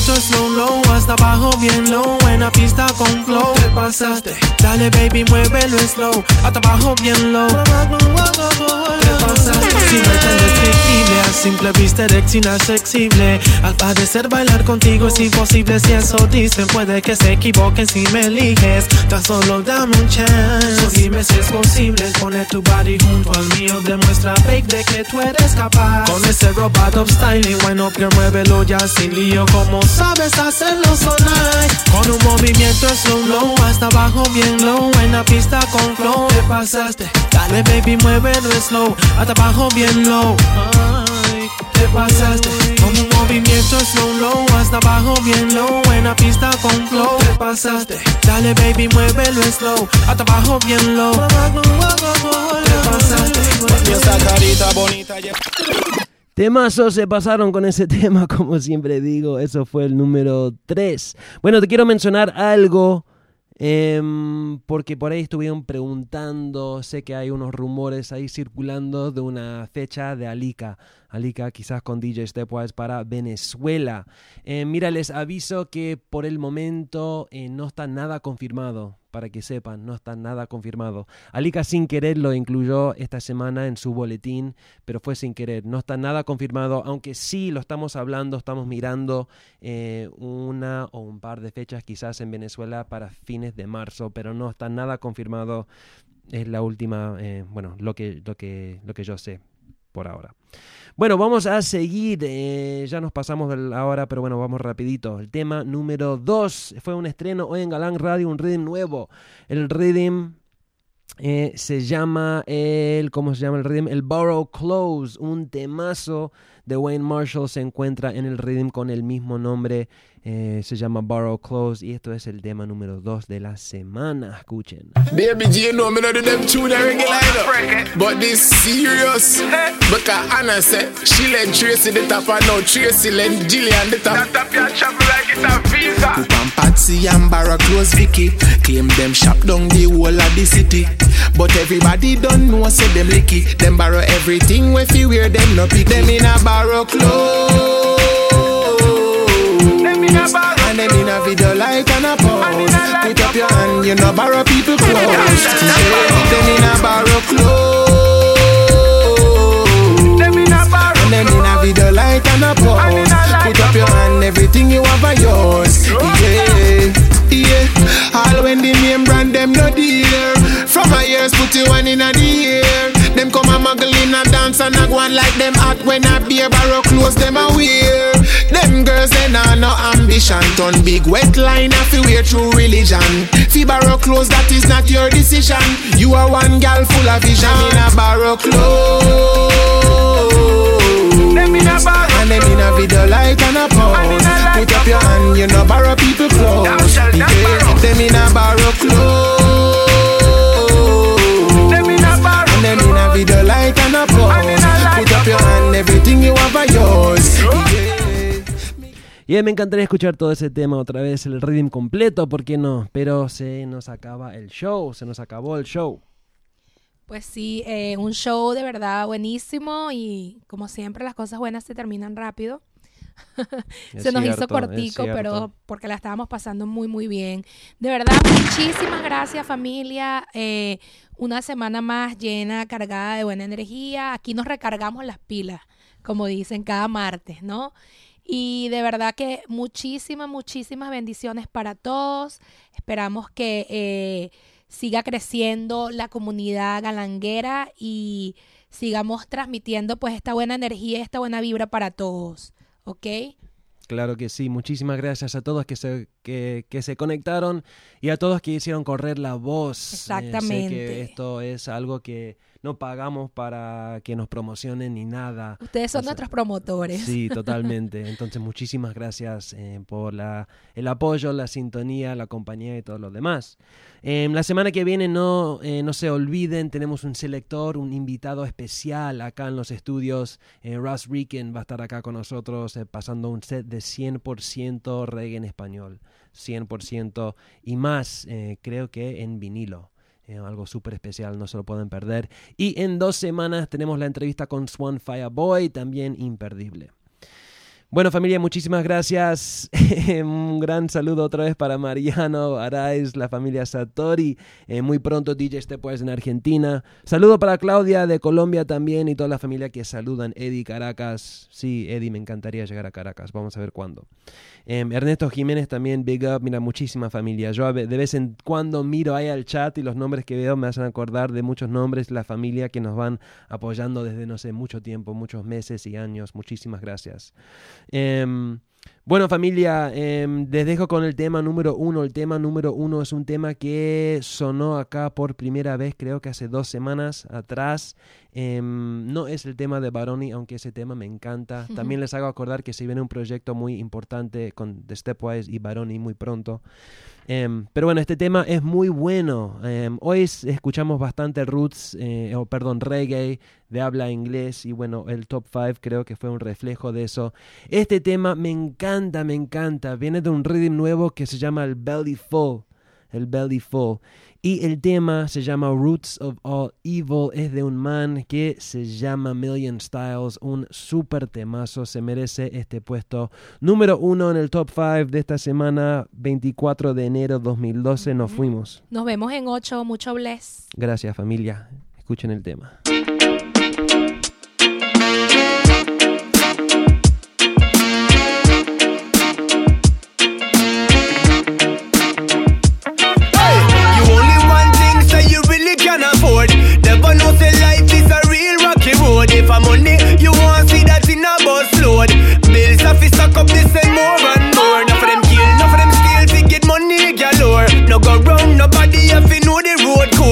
Movimiento slow low, hasta abajo bien low En la pista con flow, te pasaste Dale baby, muévelo slow, hasta abajo bien low. Te pasaste Si no es tan descriptible, a simple vista erección inaccesible. Al parecer bailar contigo es imposible Si eso dicen puede que se equivoquen si me eliges. Tan solo dame un chance. So Dime si es posible poner tu body junto al mío Demuestra babe de que tú eres capaz. Con ese robot of styling up girl muévelo ya sin lío Como sabes hacerlo sonar. Con un movimiento slow low Hasta abajo bien low En la pista con flow. Te pasaste Dale baby muévelo slow Hasta abajo bien low. Te pasaste Con un movimiento slow low Hasta abajo bien low En la pista con flow. Te pasaste Dale baby muévelo slow Hasta abajo bien low. Te pasaste Esa carita bonita Temazos se pasaron con ese (laughs) tema, como siempre digo, eso fue el número 3. Bueno, te quiero mencionar algo, em, porque por ahí estuvieron preguntando, sé que hay unos rumores ahí circulando de una fecha de Alica. Alica quizás con DJ Stepwise para Venezuela. Eh, mira, les aviso que por el momento eh, no está nada confirmado, para que sepan, no está nada confirmado. Alica sin querer lo incluyó esta semana en su boletín, pero fue sin querer, no está nada confirmado, aunque sí lo estamos hablando, estamos mirando eh, una o un par de fechas quizás en Venezuela para fines de marzo, pero no está nada confirmado. Es la última, bueno, lo que, lo, que, lo que yo sé por ahora. Bueno, vamos a seguir. eh, ya nos pasamos de la hora, pero bueno, vamos rapidito. El tema número 2 fue un estreno hoy en Galán Radio, un rhythm nuevo. El rhythm eh, se llama el, ¿cómo se llama el rhythm? El Borrow Close, un temazo de Wayne Marshall se encuentra en el rhythm con el mismo nombre. eh, se llama Borrow Close y esto es el tema número 2 de la semana. Escuchen. Baby G, no, me know do them tune a regular, you know. But this serious. Because Anna said, she let Tracy the top and now Tracy let Gillian the top. That top, you travel like it's a visa. Coop and Barra close Vicky. Claim them shop down the whole of the city. But everybody don't know, say them licky. Them borrow everything, if you wear them no pick. Them in a borrow clothes. Them in a borrow and them in a video like and a pose. Put up your hand, you know borrow people clothes. Yeah, them in a borrow clothes. Them in a borrow and them in a video like and a pose. Up your hand, everything you have are yours. Yeah, yeah. All when the name brand them no dear. From my ears put you one in a the ear. Them come a muggle in a dance and a go on like them hot when I be a beer barrow close them a wear. Them girls they nah no ambition. Turn big wet line if you wear true religion. Fi barrow close that is not your decision. You are one gal full of vision. in a barrow close. Them in a barrow and them in a video like and a pose. Put up your hand, you know borrow people clothes. Yeah, them in a barrow clothes. Them in a barrow and them in a video like and a pose. Put up your hand, everything you have are yours. Yeah. Y me encantaría escuchar todo ese tema otra vez, el rhythm completo, ¿por qué no? Pero se nos acaba el show, se nos acabó el show. Pues sí, eh, un show de verdad buenísimo y como siempre las cosas buenas se terminan rápido. (laughs) Se nos hizo cierto, cortico, pero porque la estábamos pasando muy, muy bien. De verdad, muchísimas gracias familia. Eh, una semana más llena, cargada de buena energía. Aquí nos recargamos las pilas, como dicen cada martes, ¿no? Y de verdad que muchísimas, muchísimas bendiciones para todos. Esperamos que eh, siga creciendo la comunidad galanguera y sigamos transmitiendo pues esta buena energía, esta buena vibra para todos. ¿Ok? Claro que sí, muchísimas gracias a todos que se, que, que se conectaron y a todos que hicieron correr la voz. Eh, sé Exactamente. que esto es algo que no pagamos para que nos promocionen ni nada. Ustedes son O sea, nuestros promotores. Sí, (laughs) totalmente. Entonces, muchísimas gracias eh, por la, el apoyo, la sintonía, la compañía y todo lo demás. Em, la semana que viene, no, eh, no se olviden, tenemos un selector, un invitado especial acá en los estudios. Eh, Russ Ricken va a estar acá con nosotros eh, pasando un set de 100% reggae en español. 100% y más, eh, creo que en vinilo. Algo súper especial, no se lo pueden perder. Y en dos semanas tenemos la entrevista con Swan Fireboy, también imperdible. Bueno familia, muchísimas gracias. (laughs) Un gran saludo otra vez para Mariano, Araiz, la familia Satori. Eh, muy pronto DJ Stepwise en Argentina. Saludo para Claudia de Colombia también y toda la familia que saludan. Eddie Caracas. Sí, Eddie, me encantaría llegar a Caracas. Vamos a ver cuándo. Em, Ernesto Jiménez también, big up. Mira, muchísima familia. Yo de vez en cuando miro ahí al chat y los nombres que veo me hacen acordar de muchos nombres, la familia que nos van apoyando desde, no sé, mucho tiempo, muchos meses y años. Muchísimas gracias. Em, bueno familia, em, les dejo con el tema número uno. El tema número uno es un tema que sonó acá por primera vez, creo que hace dos semanas atrás. Em, no es el tema de Baroni, aunque ese tema me encanta. También les hago acordar que se viene un proyecto muy importante con The Stepwise y Baroni muy pronto. Em, pero bueno, este tema es muy bueno. Em, hoy es- escuchamos bastante roots, eh, o perdón, reggae de habla inglés y bueno, el top 5 creo que fue un reflejo de eso. Este tema me encanta, me encanta. Viene de un rhythm nuevo que se llama el Belly Full. El Belly Full. Y el tema se llama Roots of All Evil. Es de un man que se llama Million Styles. Un super temazo. Se merece este puesto número uno en el top 5 de esta semana, 24 de enero 2012. Nos fuimos. Nos vemos en 8. Mucho bless. Gracias, familia. Escuchen el tema.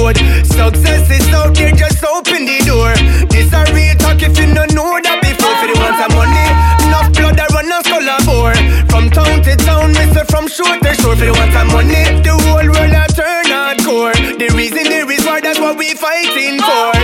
Road. Success is out there, just open the door. This a real talk if you don't know that before. For the ones that money, enough blood that run a skull a bore. From town to town, say from shore to shore. For the ones that money, the whole world a turn hardcore. The reason there is war, that's what we fighting for.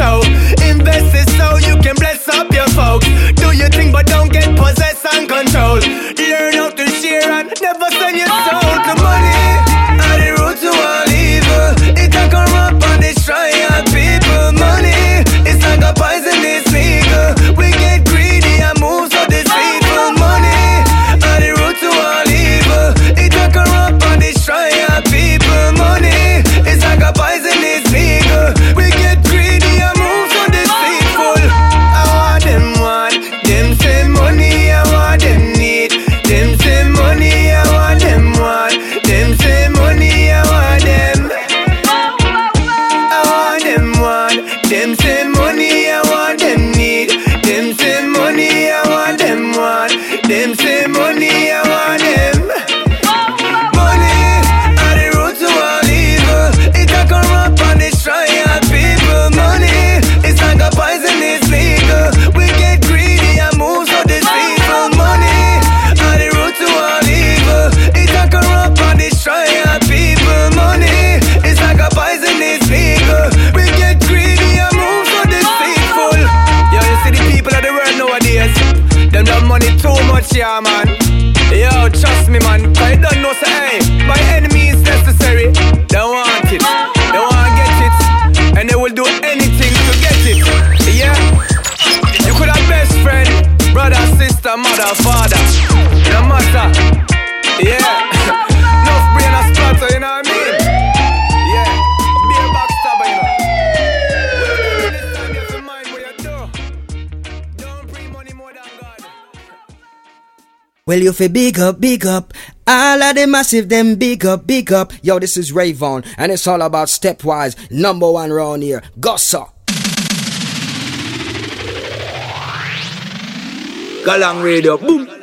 so. Invest it so you can bless up your folks. Do your thing, but Well, you fi big up, big up. All of the massive, them big up, big up. Yo, this is Rayvon, and it's all about stepwise. Number one round here. Gossa. Galang Radio, boom.